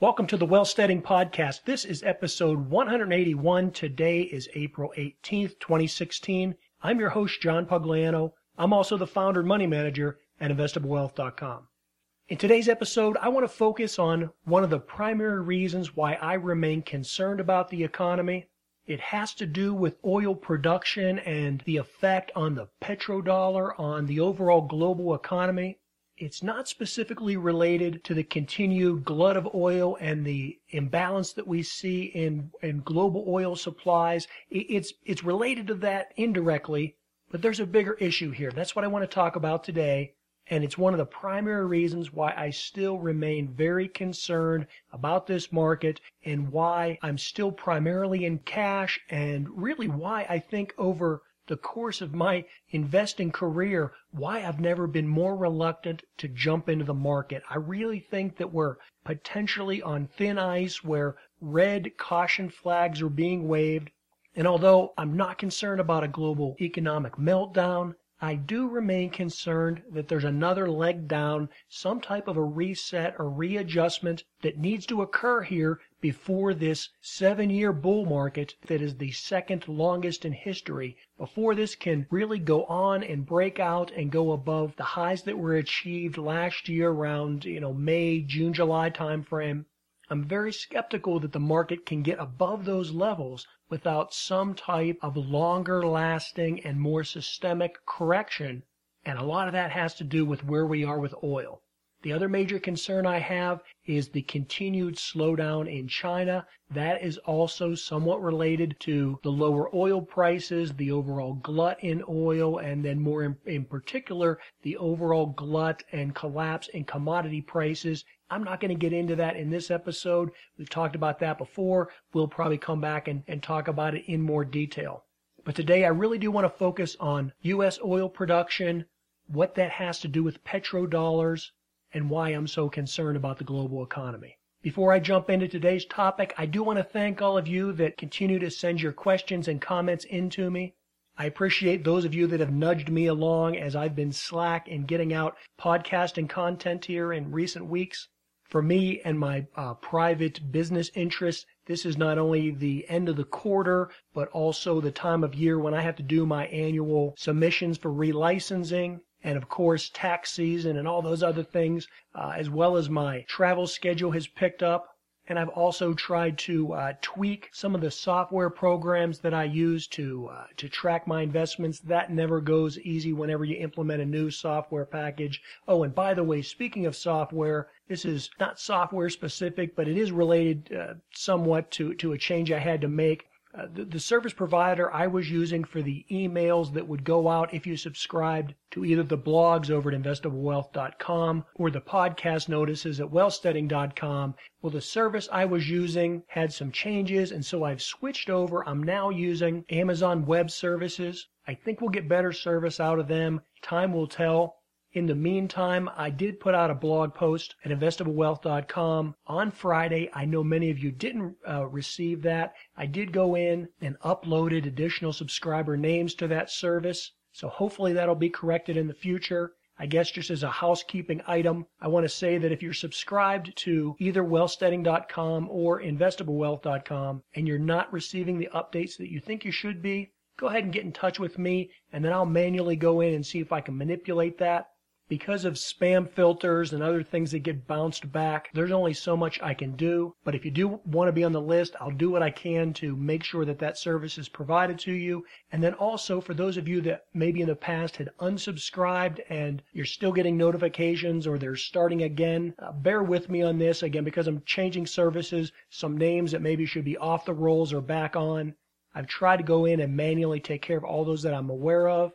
Welcome to the Wealthsteading Podcast. This is episode 181. Today is April 18th, 2016. I'm your host, John Pugliano. I'm also the founder and money manager at investablewealth.com. In today's episode, I want to focus on one of the primary reasons why I remain concerned about the economy. It has to do with oil production and the effect on the petrodollar on the overall global economy. It's not specifically related to the continued glut of oil and the imbalance that we see in, in global oil supplies. It's, it's related to that indirectly, but there's a bigger issue here. That's what I want to talk about today. And it's one of the primary reasons why I still remain very concerned about this market and why I'm still primarily in cash and really why I think over the course of my investing career why I've never been more reluctant to jump into the market. I really think that we're potentially on thin ice where red caution flags are being waved. And although I'm not concerned about a global economic meltdown, I do remain concerned that there's another leg down, some type of a reset or readjustment that needs to occur here before this seven year bull market that is the second longest in history, before this can really go on and break out and go above the highs that were achieved last year around, you know, May, June, July timeframe. I'm very skeptical that the market can get above those levels without some type of longer lasting and more systemic correction. And a lot of that has to do with where we are with oil. The other major concern I have is the continued slowdown in China. That is also somewhat related to the lower oil prices, the overall glut in oil, and then more in, in particular, the overall glut and collapse in commodity prices. I'm not going to get into that in this episode. We've talked about that before. We'll probably come back and, and talk about it in more detail. But today I really do want to focus on U.S. oil production, what that has to do with petrodollars, and why I'm so concerned about the global economy. Before I jump into today's topic, I do want to thank all of you that continue to send your questions and comments into me. I appreciate those of you that have nudged me along as I've been slack in getting out podcasting content here in recent weeks. For me and my uh, private business interests, this is not only the end of the quarter, but also the time of year when I have to do my annual submissions for relicensing and of course tax season and all those other things, uh, as well as my travel schedule has picked up. And I've also tried to uh, tweak some of the software programs that I use to uh, to track my investments. That never goes easy whenever you implement a new software package. Oh, and by the way, speaking of software, this is not software specific, but it is related uh, somewhat to to a change I had to make. The, the, service provider I was using for the emails that would go out if you subscribed to either the blogs over at investablewealth.com or the podcast notices at wealthsteading.com. Well, the service I was using had some changes, and so I've switched over. I'm now using Amazon Web Services. I think we'll get better service out of them. Time will tell. In the meantime, I did put out a blog post at investablewealth.com on Friday. I know many of you didn't uh, receive that. I did go in and uploaded additional subscriber names to that service. So hopefully that'll be corrected in the future. I guess just as a housekeeping item, I want to say that if you're subscribed to either wealthsteading.com or investablewealth.com and you're not receiving the updates that you think you should be, go ahead and get in touch with me and then I'll manually go in and see if I can manipulate that because of spam filters and other things that get bounced back, there's only so much I can do. But if you do want to be on the list, I'll do what I can to make sure that that service is provided to you. And then also for those of you that maybe in the past had unsubscribed and you're still getting notifications or they're starting again, uh, bear with me on this again because I'm changing services, some names that maybe should be off the rolls or back on. I've tried to go in and manually take care of all those that I'm aware of.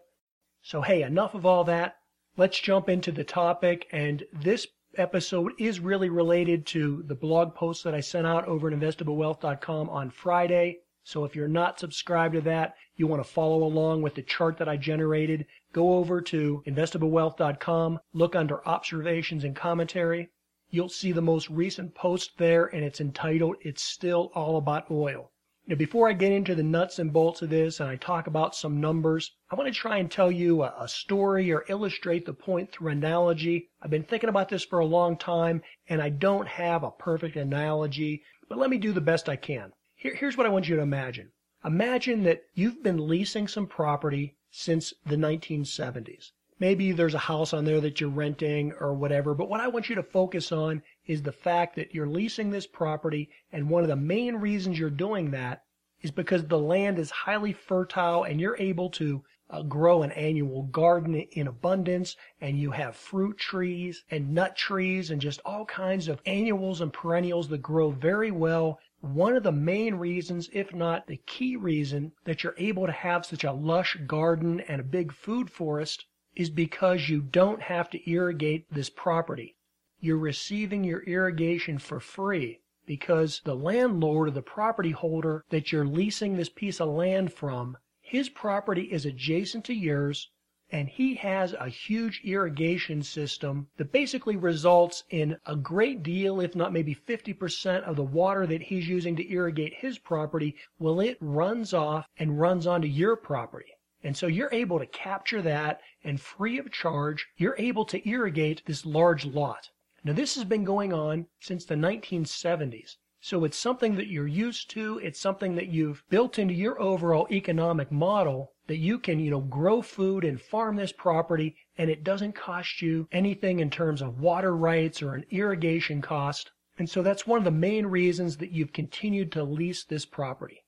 So hey, enough of all that let's jump into the topic. And this episode is really related to the blog post that I sent out over at investablewealth.com on Friday. So if you're not subscribed to that, you want to follow along with the chart that I generated, go over to investablewealth.com, look under observations and commentary. You'll see the most recent post there and it's entitled It's Still All About Oil. Now, before I get into the nuts and bolts of this and I talk about some numbers, I want to try and tell you a, a, story or illustrate the point through analogy. I've been thinking about this for a long time and I don't have a perfect analogy, but let me do the best I can. Here, here's what I want you to imagine. Imagine that you've been leasing some property since the 1970s. Maybe there's a house on there that you're renting or whatever, but what I want you to focus on is the fact that you're leasing this property, and one of the main reasons you're doing that is because the land is highly fertile and you're able to uh, grow an annual garden in abundance and you have fruit trees and nut trees and just all kinds of annuals and perennials that grow very well. One of the main reasons, if not the key reason, that you're able to have such a lush garden and a big food forest is because you don't have to irrigate this property. You're receiving your irrigation for free because the landlord or the property holder that you're leasing this piece of land from, his property is adjacent to yours and he has a huge irrigation system that basically results in a great deal, if not maybe 50% of the water that he's using to irrigate his property, well, it runs off and runs onto your property. And so you're able to capture that and free of charge, you're able to irrigate this large lot. Now this has been going on since the 1970s. So it's something that you're used to. It's something that you've built into your overall economic model that you can, you know, grow food and farm this property and it doesn't cost you anything in terms of water rights or an irrigation cost. And so that's one of the main reasons that you've continued to lease this property.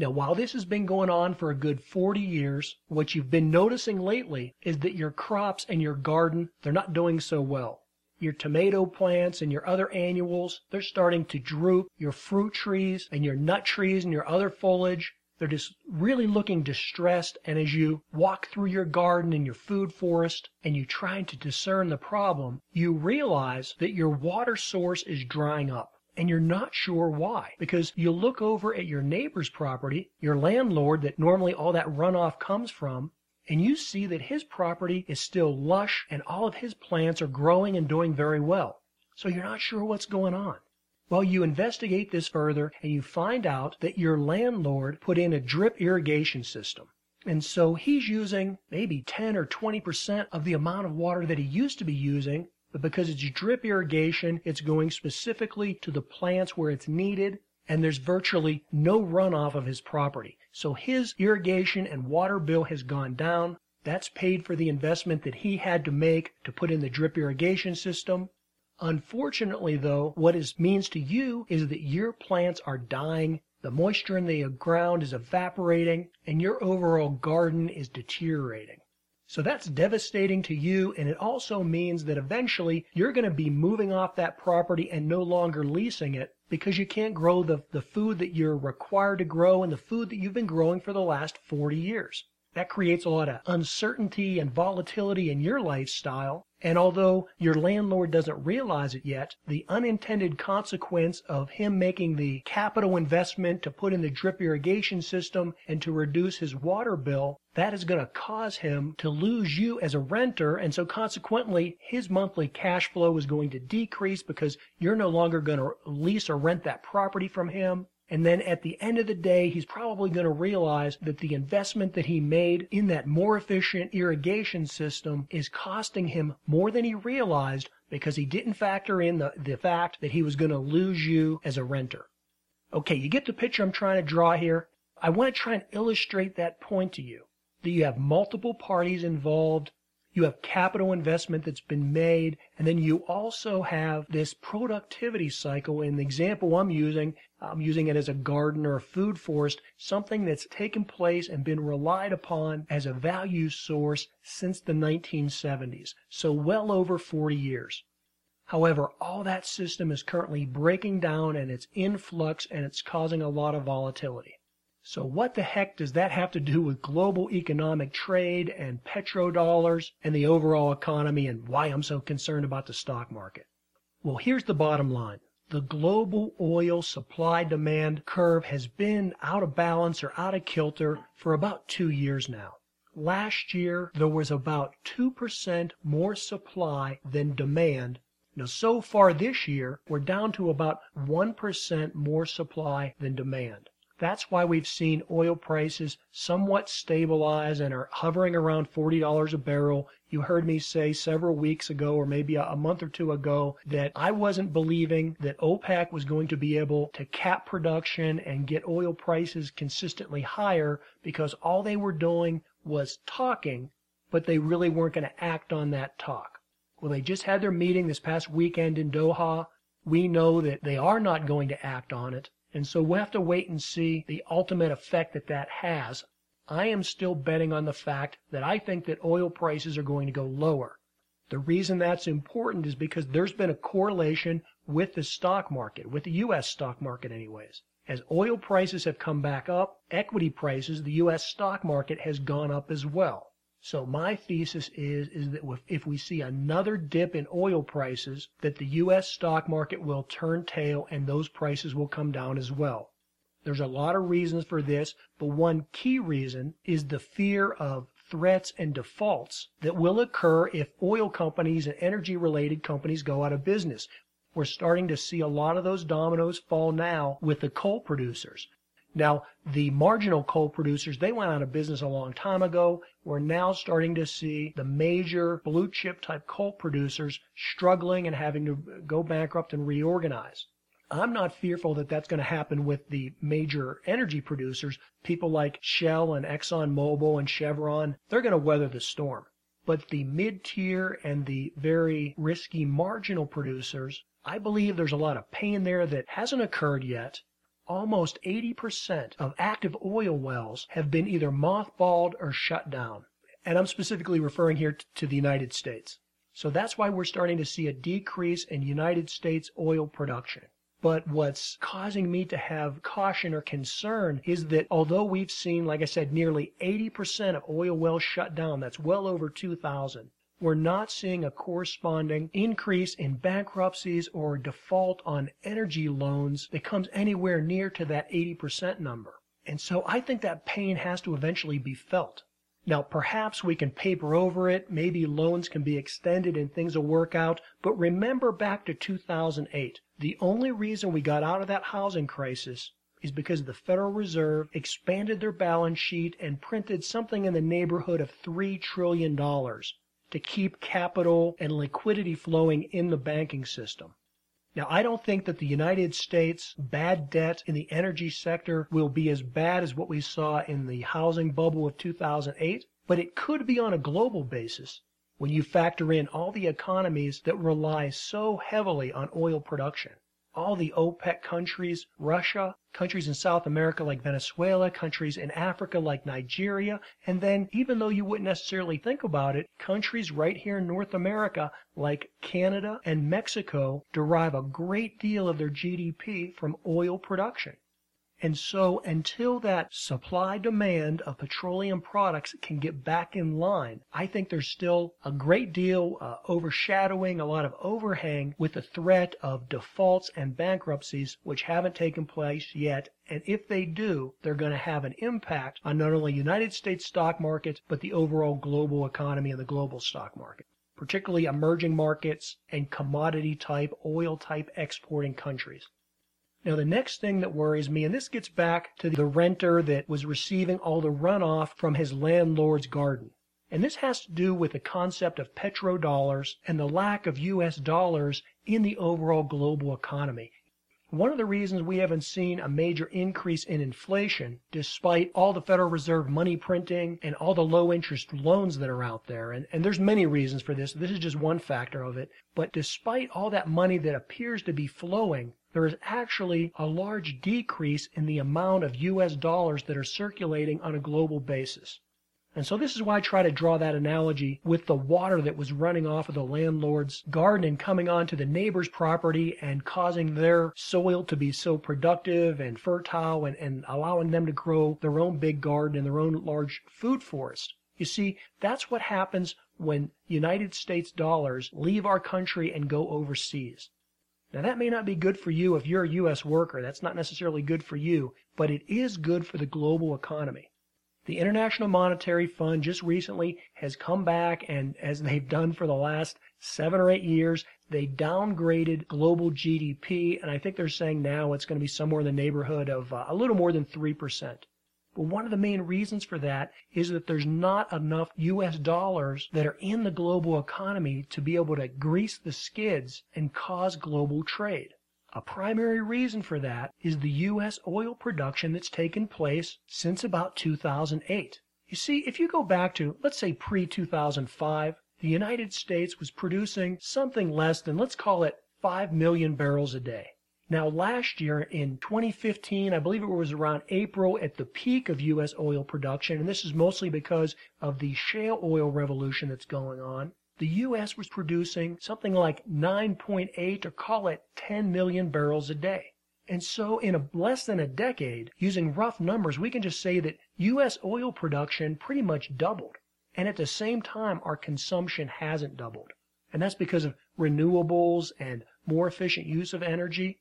Now, while this has been going on for a good 40 years, what you've been noticing lately is that your crops and your garden, they're not doing so well. Your tomato plants and your other annuals, they're starting to droop. Your fruit trees and your nut trees and your other foliage, they're just really looking distressed. And as you walk through your garden and your food forest and you try to discern the problem, you realize that your water source is drying up and you're not sure why. Because you look over at your neighbor's property, your landlord that normally all that runoff comes from, and you see that his property is still lush and all of his plants are growing and doing very well. So you're not sure what's going on. Well, you investigate this further and you find out that your landlord put in a drip irrigation system. And so he's using maybe 10 or 20% of the amount of water that he used to be using but because it's drip irrigation, it's going specifically to the plants where it's needed, and there's virtually no runoff of his property. So his irrigation and water bill has gone down. That's paid for the investment that he had to make to put in the drip irrigation system. Unfortunately, though, what it means to you is that your plants are dying, the moisture in the ground is evaporating, and your overall garden is deteriorating. So that's devastating to you, and it also means that eventually you're going to be moving off that property and no longer leasing it because you can't grow the, the food that you're required to grow and the food that you've been growing for the last 40 years. That creates a lot of uncertainty and volatility in your lifestyle. And although your landlord doesn't realize it yet, the unintended consequence of him making the capital investment to put in the drip irrigation system and to reduce his water bill, that is going to cause him to lose you as a renter. And so consequently, his monthly cash flow is going to decrease because you're no longer going to lease or rent that property from him. And then at the end of the day, he's probably going to realize that the investment that he made in that more efficient irrigation system is costing him more than he realized because he didn't factor in the, the fact that he was going to lose you as a renter. Okay, you get the picture I'm trying to draw here? I want to try and illustrate that point to you. That you have multiple parties involved you have capital investment that's been made, and then you also have this productivity cycle. In the example I'm using, I'm using it as a garden or a food forest, something that's taken place and been relied upon as a value source since the 1970s. So well over 40 years. However, all that system is currently breaking down and it's in flux and it's causing a lot of volatility. So what the heck does that have to do with global economic trade and petrodollars and the overall economy and why I'm so concerned about the stock market? Well, here's the bottom line. The global oil supply demand curve has been out of balance or out of kilter for about two years now. Last year, there was about 2% more supply than demand. Now, so far this year, we're down to about 1% more supply than demand. That's why we've seen oil prices somewhat stabilize and are hovering around $40 a barrel. You heard me say several weeks ago, or maybe a month or two ago, that I wasn't believing that OPEC was going to be able to cap production and get oil prices consistently higher because all they were doing was talking, but they really weren't going to act on that talk. Well, they just had their meeting this past weekend in Doha. We know that they are not going to act on it. And so we'll have to wait and see the ultimate effect that that has. I am still betting on the fact that I think that oil prices are going to go lower. The reason that's important is because there's been a correlation with the stock market, with the U.S. stock market anyways. As oil prices have come back up, equity prices, the U.S. stock market has gone up as well. So my thesis is is that if we see another dip in oil prices, that the U.S. stock market will turn tail and those prices will come down as well. There's a lot of reasons for this, but one key reason is the fear of threats and defaults that will occur if oil companies and energy related companies go out of business. We're starting to see a lot of those dominoes fall now with the coal producers. Now, the marginal coal producers, they went out of business a long time ago. We're now starting to see the major blue chip type coal producers struggling and having to go bankrupt and reorganize. I'm not fearful that that's going to happen with the major energy producers. People like Shell and ExxonMobil and Chevron, they're going to weather the storm. But the mid tier and the very risky marginal producers, I believe there's a lot of pain there that hasn't occurred yet almost 80% of active oil wells have been either mothballed or shut down. And I'm specifically referring here to the United States. So that's why we're starting to see a decrease in United States oil production. But what's causing me to have caution or concern is that although we've seen, like I said, nearly 80% of oil wells shut down, that's well over 2,000, we're not seeing a corresponding increase in bankruptcies or default on energy loans that comes anywhere near to that 80% number. And so I think that pain has to eventually be felt. Now, perhaps we can paper over it, maybe loans can be extended and things will work out, but remember back to 2008. The only reason we got out of that housing crisis is because the Federal Reserve expanded their balance sheet and printed something in the neighborhood of $3 trillion to keep capital and liquidity flowing in the banking system. Now, I don't think that the United States bad debt in the energy sector will be as bad as what we saw in the housing bubble of 2008, but it could be on a global basis when you factor in all the economies that rely so heavily on oil production all the OPEC countries, Russia, countries in South America like Venezuela, countries in Africa like Nigeria, and then even though you wouldn't necessarily think about it, countries right here in North America like Canada and Mexico derive a great deal of their GDP from oil production. And so until that supply demand of petroleum products can get back in line, I think there's still a great deal uh, overshadowing, a lot of overhang with the threat of defaults and bankruptcies which haven't taken place yet. And if they do, they're going to have an impact on not only United States stock markets, but the overall global economy and the global stock market particularly emerging markets and commodity type, oil type exporting countries. Now, the next thing that worries me, and this gets back to the renter that was receiving all the runoff from his landlord's garden. And this has to do with the concept of petrodollars and the lack of US dollars in the overall global economy. One of the reasons we haven't seen a major increase in inflation, despite all the Federal Reserve money printing and all the low interest loans that are out there, and, and there's many reasons for this. This is just one factor of it. But despite all that money that appears to be flowing, there is actually a large decrease in the amount of US dollars that are circulating on a global basis. And so this is why I try to draw that analogy with the water that was running off of the landlord's garden and coming onto the neighbor's property and causing their soil to be so productive and fertile and, and allowing them to grow their own big garden and their own large food forest. You see, that's what happens when United States dollars leave our country and go overseas. Now, that may not be good for you if you're a U.S. worker. That's not necessarily good for you, but it is good for the global economy. The International Monetary Fund just recently has come back and, as they've done for the last seven or eight years, they downgraded global GDP, and I think they're saying now it's going to be somewhere in the neighborhood of uh, a little more than 3%. But one of the main reasons for that is that there's not enough US dollars that are in the global economy to be able to grease the skids and cause global trade. A primary reason for that is the U.S. oil production that's taken place since about 2008. You see, if you go back to, let's say, pre 2005, the United States was producing something less than, let's call it, 5 million barrels a day. Now, last year in 2015, I believe it was around April at the peak of U.S. oil production, and this is mostly because of the shale oil revolution that's going on. The U.S. was producing something like 9.8 or call it 10 million barrels a day. And so, in a, less than a decade, using rough numbers, we can just say that U.S. oil production pretty much doubled. And at the same time, our consumption hasn't doubled. And that's because of renewables and more efficient use of energy.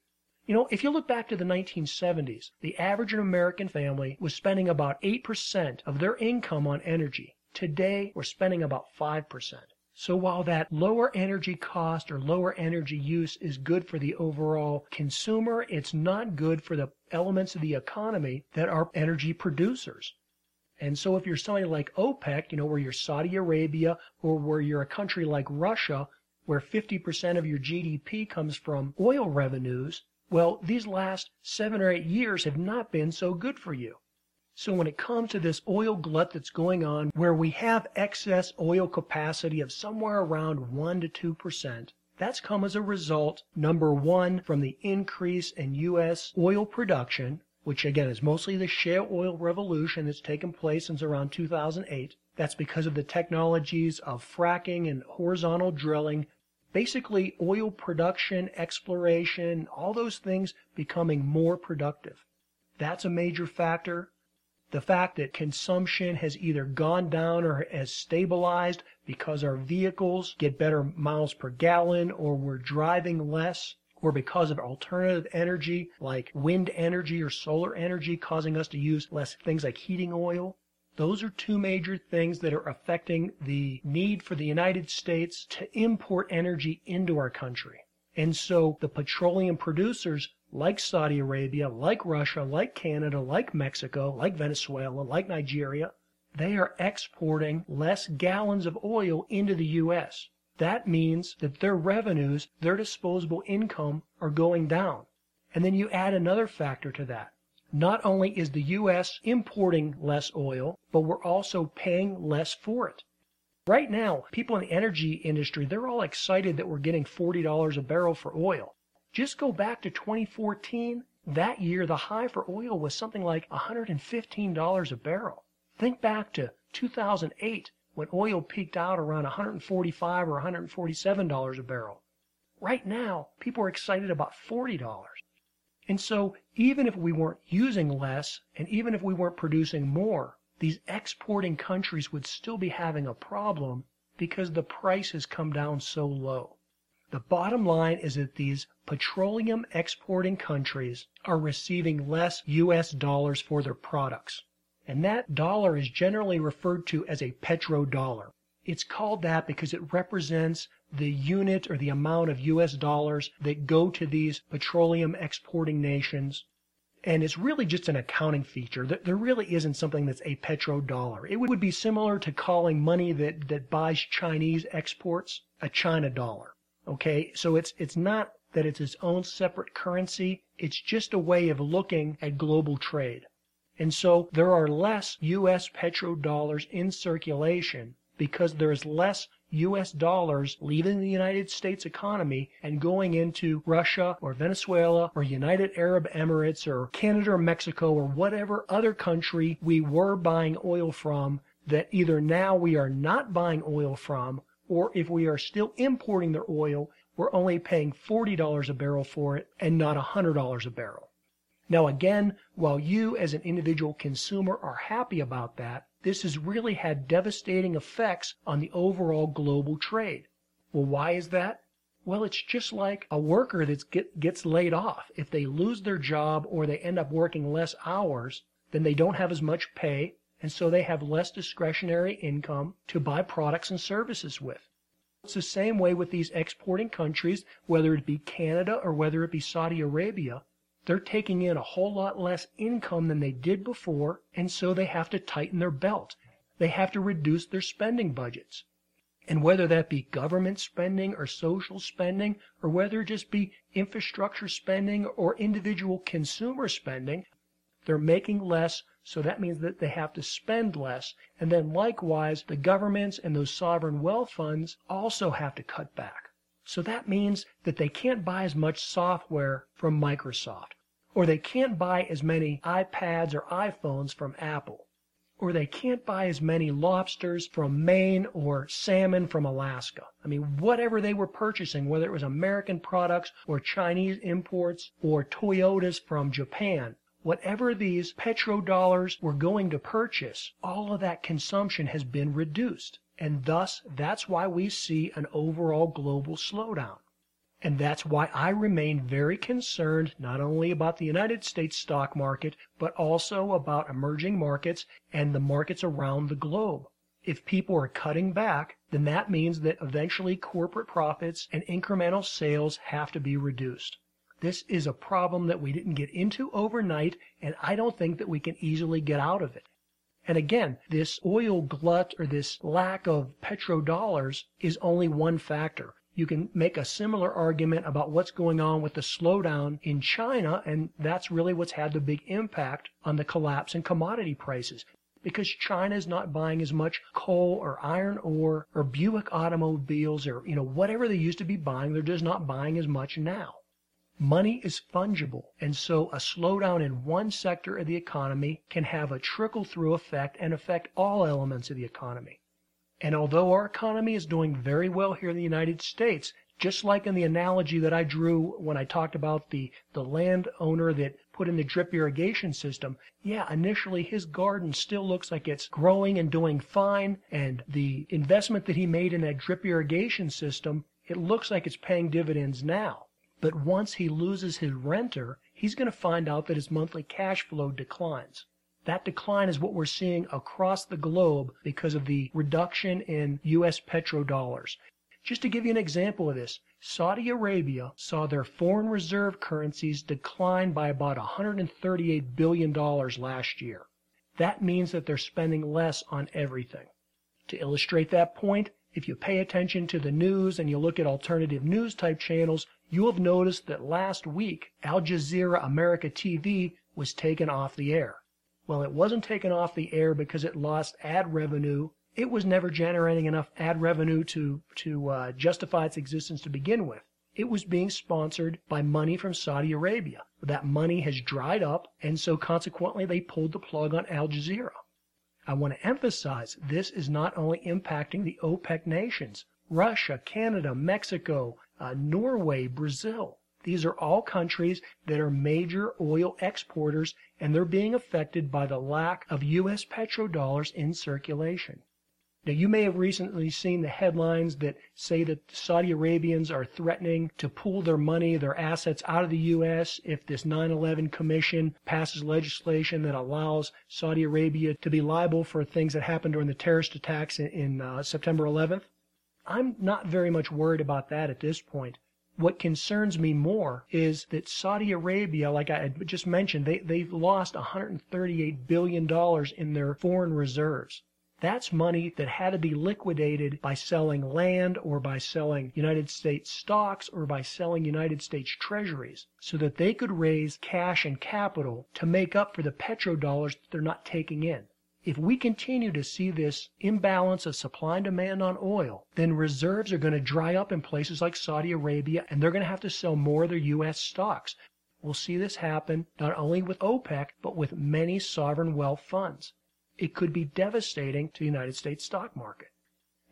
You know, if you look back to the 1970s, the average American family was spending about 8% of their income on energy. Today, we're spending about 5%. So while that lower energy cost or lower energy use is good for the overall consumer, it's not good for the elements of the economy that are energy producers. And so if you're somebody like OPEC, you know, where you're Saudi Arabia or where you're a country like Russia, where 50% of your GDP comes from oil revenues, well, these last seven or eight years have not been so good for you. So when it comes to this oil glut that's going on, where we have excess oil capacity of somewhere around 1 to 2%, that's come as a result, number one, from the increase in U.S. oil production, which again is mostly the shale oil revolution that's taken place since around 2008. That's because of the technologies of fracking and horizontal drilling basically oil production, exploration, all those things becoming more productive. That's a major factor. The fact that consumption has either gone down or has stabilized because our vehicles get better miles per gallon or we're driving less or because of alternative energy like wind energy or solar energy causing us to use less things like heating oil. Those are two major things that are affecting the need for the United States to import energy into our country. And so the petroleum producers like Saudi Arabia, like Russia, like Canada, like Mexico, like Venezuela, like Nigeria, they are exporting less gallons of oil into the U.S. That means that their revenues, their disposable income are going down. And then you add another factor to that. Not only is the U.S. importing less oil, but we're also paying less for it. Right now, people in the energy industry, they're all excited that we're getting $40 a barrel for oil. Just go back to 2014. That year, the high for oil was something like $115 a barrel. Think back to 2008 when oil peaked out around 145 or $147 a barrel. Right now, people are excited about $40. And so even if we weren't using less and even if we weren't producing more, these exporting countries would still be having a problem because the price has come down so low. The bottom line is that these petroleum exporting countries are receiving less US dollars for their products. And that dollar is generally referred to as a petrodollar. It's called that because it represents the unit or the amount of US dollars that go to these petroleum exporting nations. And it's really just an accounting feature. There really isn't something that's a petrodollar. It would be similar to calling money that, that buys Chinese exports a China dollar. Okay, so it's it's not that it's its own separate currency. It's just a way of looking at global trade. And so there are less US petrodollars in circulation because there is less US dollars leaving the United States economy and going into Russia or Venezuela or United Arab Emirates or Canada or Mexico or whatever other country we were buying oil from that either now we are not buying oil from or if we are still importing their oil, we're only paying $40 a barrel for it and not $100 a barrel. Now again, while you as an individual consumer are happy about that, this has really had devastating effects on the overall global trade. Well, why is that? Well, it's just like a worker that get, gets laid off. If they lose their job or they end up working less hours, then they don't have as much pay, and so they have less discretionary income to buy products and services with. It's the same way with these exporting countries, whether it be Canada or whether it be Saudi Arabia. They're taking in a whole lot less income than they did before, and so they have to tighten their belt. They have to reduce their spending budgets. And whether that be government spending or social spending, or whether it just be infrastructure spending or individual consumer spending, they're making less, so that means that they have to spend less. And then likewise, the governments and those sovereign wealth funds also have to cut back. So that means that they can't buy as much software from Microsoft, or they can't buy as many iPads or iPhones from Apple or they can't buy as many lobsters from Maine or salmon from Alaska. I mean, whatever they were purchasing, whether it was American products or Chinese imports or Toyotas from Japan, whatever these petrodollars were going to purchase, all of that consumption has been reduced. And thus, that's why we see an overall global slowdown. And that's why I remain very concerned not only about the United States stock market, but also about emerging markets and the markets around the globe. If people are cutting back, then that means that eventually corporate profits and incremental sales have to be reduced. This is a problem that we didn't get into overnight, and I don't think that we can easily get out of it. And again, this oil glut or this lack of petrodollars is only one factor. You can make a similar argument about what's going on with the slowdown in China, and that's really what's had the big impact on the collapse in commodity prices. Because China is not buying as much coal or iron ore or Buick automobiles or, you know, whatever they used to be buying, they're just not buying as much now. Money is fungible, and so a slowdown in one sector of the economy can have a trickle through effect and affect all elements of the economy. And although our economy is doing very well here in the United States, just like in the analogy that I drew when I talked about the, the landowner that put in the drip irrigation system, yeah, initially his garden still looks like it's growing and doing fine, and the investment that he made in that drip irrigation system, it looks like it's paying dividends now. But once he loses his renter, he's going to find out that his monthly cash flow declines. That decline is what we're seeing across the globe because of the reduction in U.S. petrodollars. Just to give you an example of this, Saudi Arabia saw their foreign reserve currencies decline by about $138 billion last year. That means that they're spending less on everything. To illustrate that point, if you pay attention to the news and you look at alternative news type channels, you have noticed that last week Al Jazeera America TV was taken off the air. Well, it wasn't taken off the air because it lost ad revenue. It was never generating enough ad revenue to, to uh, justify its existence to begin with. It was being sponsored by money from Saudi Arabia. That money has dried up, and so consequently they pulled the plug on Al Jazeera. I want to emphasize this is not only impacting the OPEC nations, Russia, Canada, Mexico, uh, Norway, Brazil. These are all countries that are major oil exporters, and they're being affected by the lack of U.S. petrodollars in circulation. Now, you may have recently seen the headlines that say that Saudi Arabians are threatening to pull their money, their assets out of the U.S. if this 9 11 Commission passes legislation that allows Saudi Arabia to be liable for things that happened during the terrorist attacks in, uh, September 11th. I'm not very much worried about that at this point. What concerns me more is that Saudi Arabia, like I just mentioned, they, they've lost $138 billion in their foreign reserves. That's money that had to be liquidated by selling land or by selling United States stocks or by selling United States treasuries so that they could raise cash and capital to make up for the petrodollars that they're not taking in. If we continue to see this imbalance of supply and demand on oil, then reserves are going to dry up in places like Saudi Arabia and they're going to have to sell more of their U.S. stocks. We'll see this happen not only with OPEC, but with many sovereign wealth funds. It could be devastating to the United States stock market.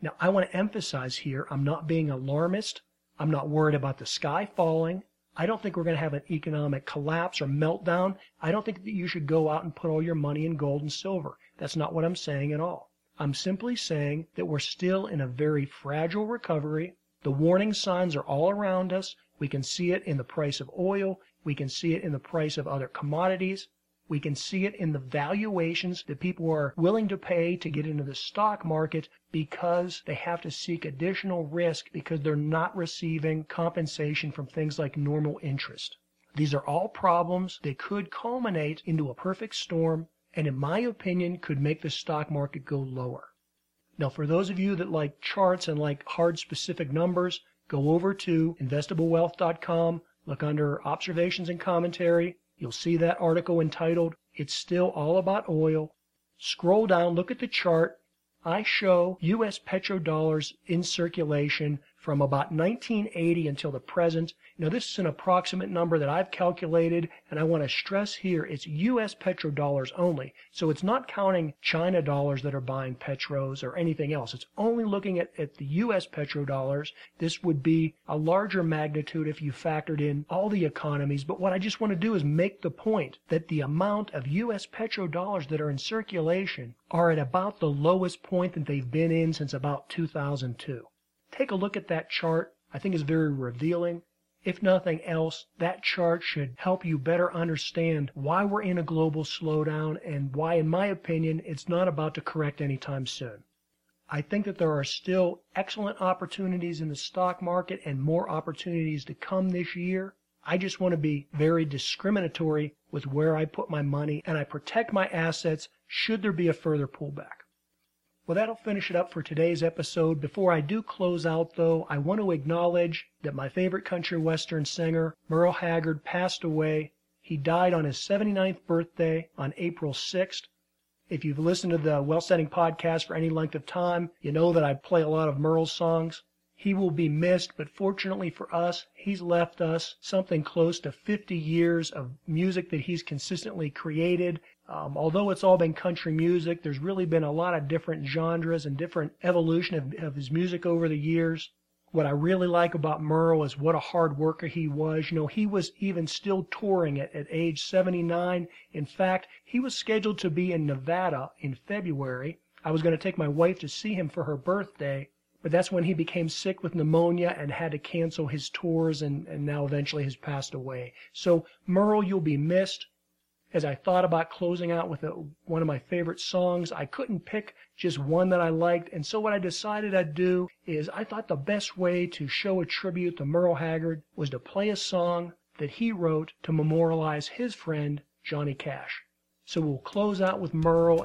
Now, I want to emphasize here I'm not being alarmist. I'm not worried about the sky falling. I don't think we're going to have an economic collapse or meltdown. I don't think that you should go out and put all your money in gold and silver. That's not what I'm saying at all. I'm simply saying that we're still in a very fragile recovery. The warning signs are all around us. We can see it in the price of oil. We can see it in the price of other commodities. We can see it in the valuations that people are willing to pay to get into the stock market because they have to seek additional risk because they're not receiving compensation from things like normal interest. These are all problems that could culminate into a perfect storm and in my opinion could make the stock market go lower. Now for those of you that like charts and like hard specific numbers, go over to investablewealth.com, look under observations and commentary, You'll see that article entitled, It's Still All About Oil. Scroll down, look at the chart. I show U.S. petrodollars in circulation from about 1980 until the present. Now, this is an approximate number that I've calculated, and I want to stress here it's U.S. petrodollars only. So it's not counting China dollars that are buying petros or anything else. It's only looking at, at the U.S. petrodollars. This would be a larger magnitude if you factored in all the economies. But what I just want to do is make the point that the amount of U.S. petrodollars that are in circulation are at about the lowest point that they've been in since about 2002. Take a look at that chart. I think it's very revealing. If nothing else, that chart should help you better understand why we're in a global slowdown and why, in my opinion, it's not about to correct anytime soon. I think that there are still excellent opportunities in the stock market and more opportunities to come this year. I just want to be very discriminatory with where I put my money and I protect my assets should there be a further pullback. Well, that'll finish it up for today's episode. Before I do close out, though, I want to acknowledge that my favorite country western singer, Merle Haggard, passed away. He died on his 79th birthday on April 6th. If you've listened to the Wealthsteading podcast for any length of time, you know that I play a lot of Merle's songs. He will be missed, but fortunately for us, he's left us something close to 50 years of music that he's consistently created. Um, although it's all been country music, there's really been a lot of different genres and different evolution of, of his music over the years. What I really like about Merle is what a hard worker he was. You know, he was even still touring at, at age 79. In fact, he was scheduled to be in Nevada in February. I was going to take my wife to see him for her birthday, but that's when he became sick with pneumonia and had to cancel his tours and, and now eventually has passed away. So, Merle, you'll be missed. As I thought about closing out with a, one of my favorite songs, I couldn't pick just one that I liked. And so what I decided I'd do is I thought the best way to show a tribute to Merle Haggard was to play a song that he wrote to memorialize his friend, Johnny Cash. So we'll close out with Merle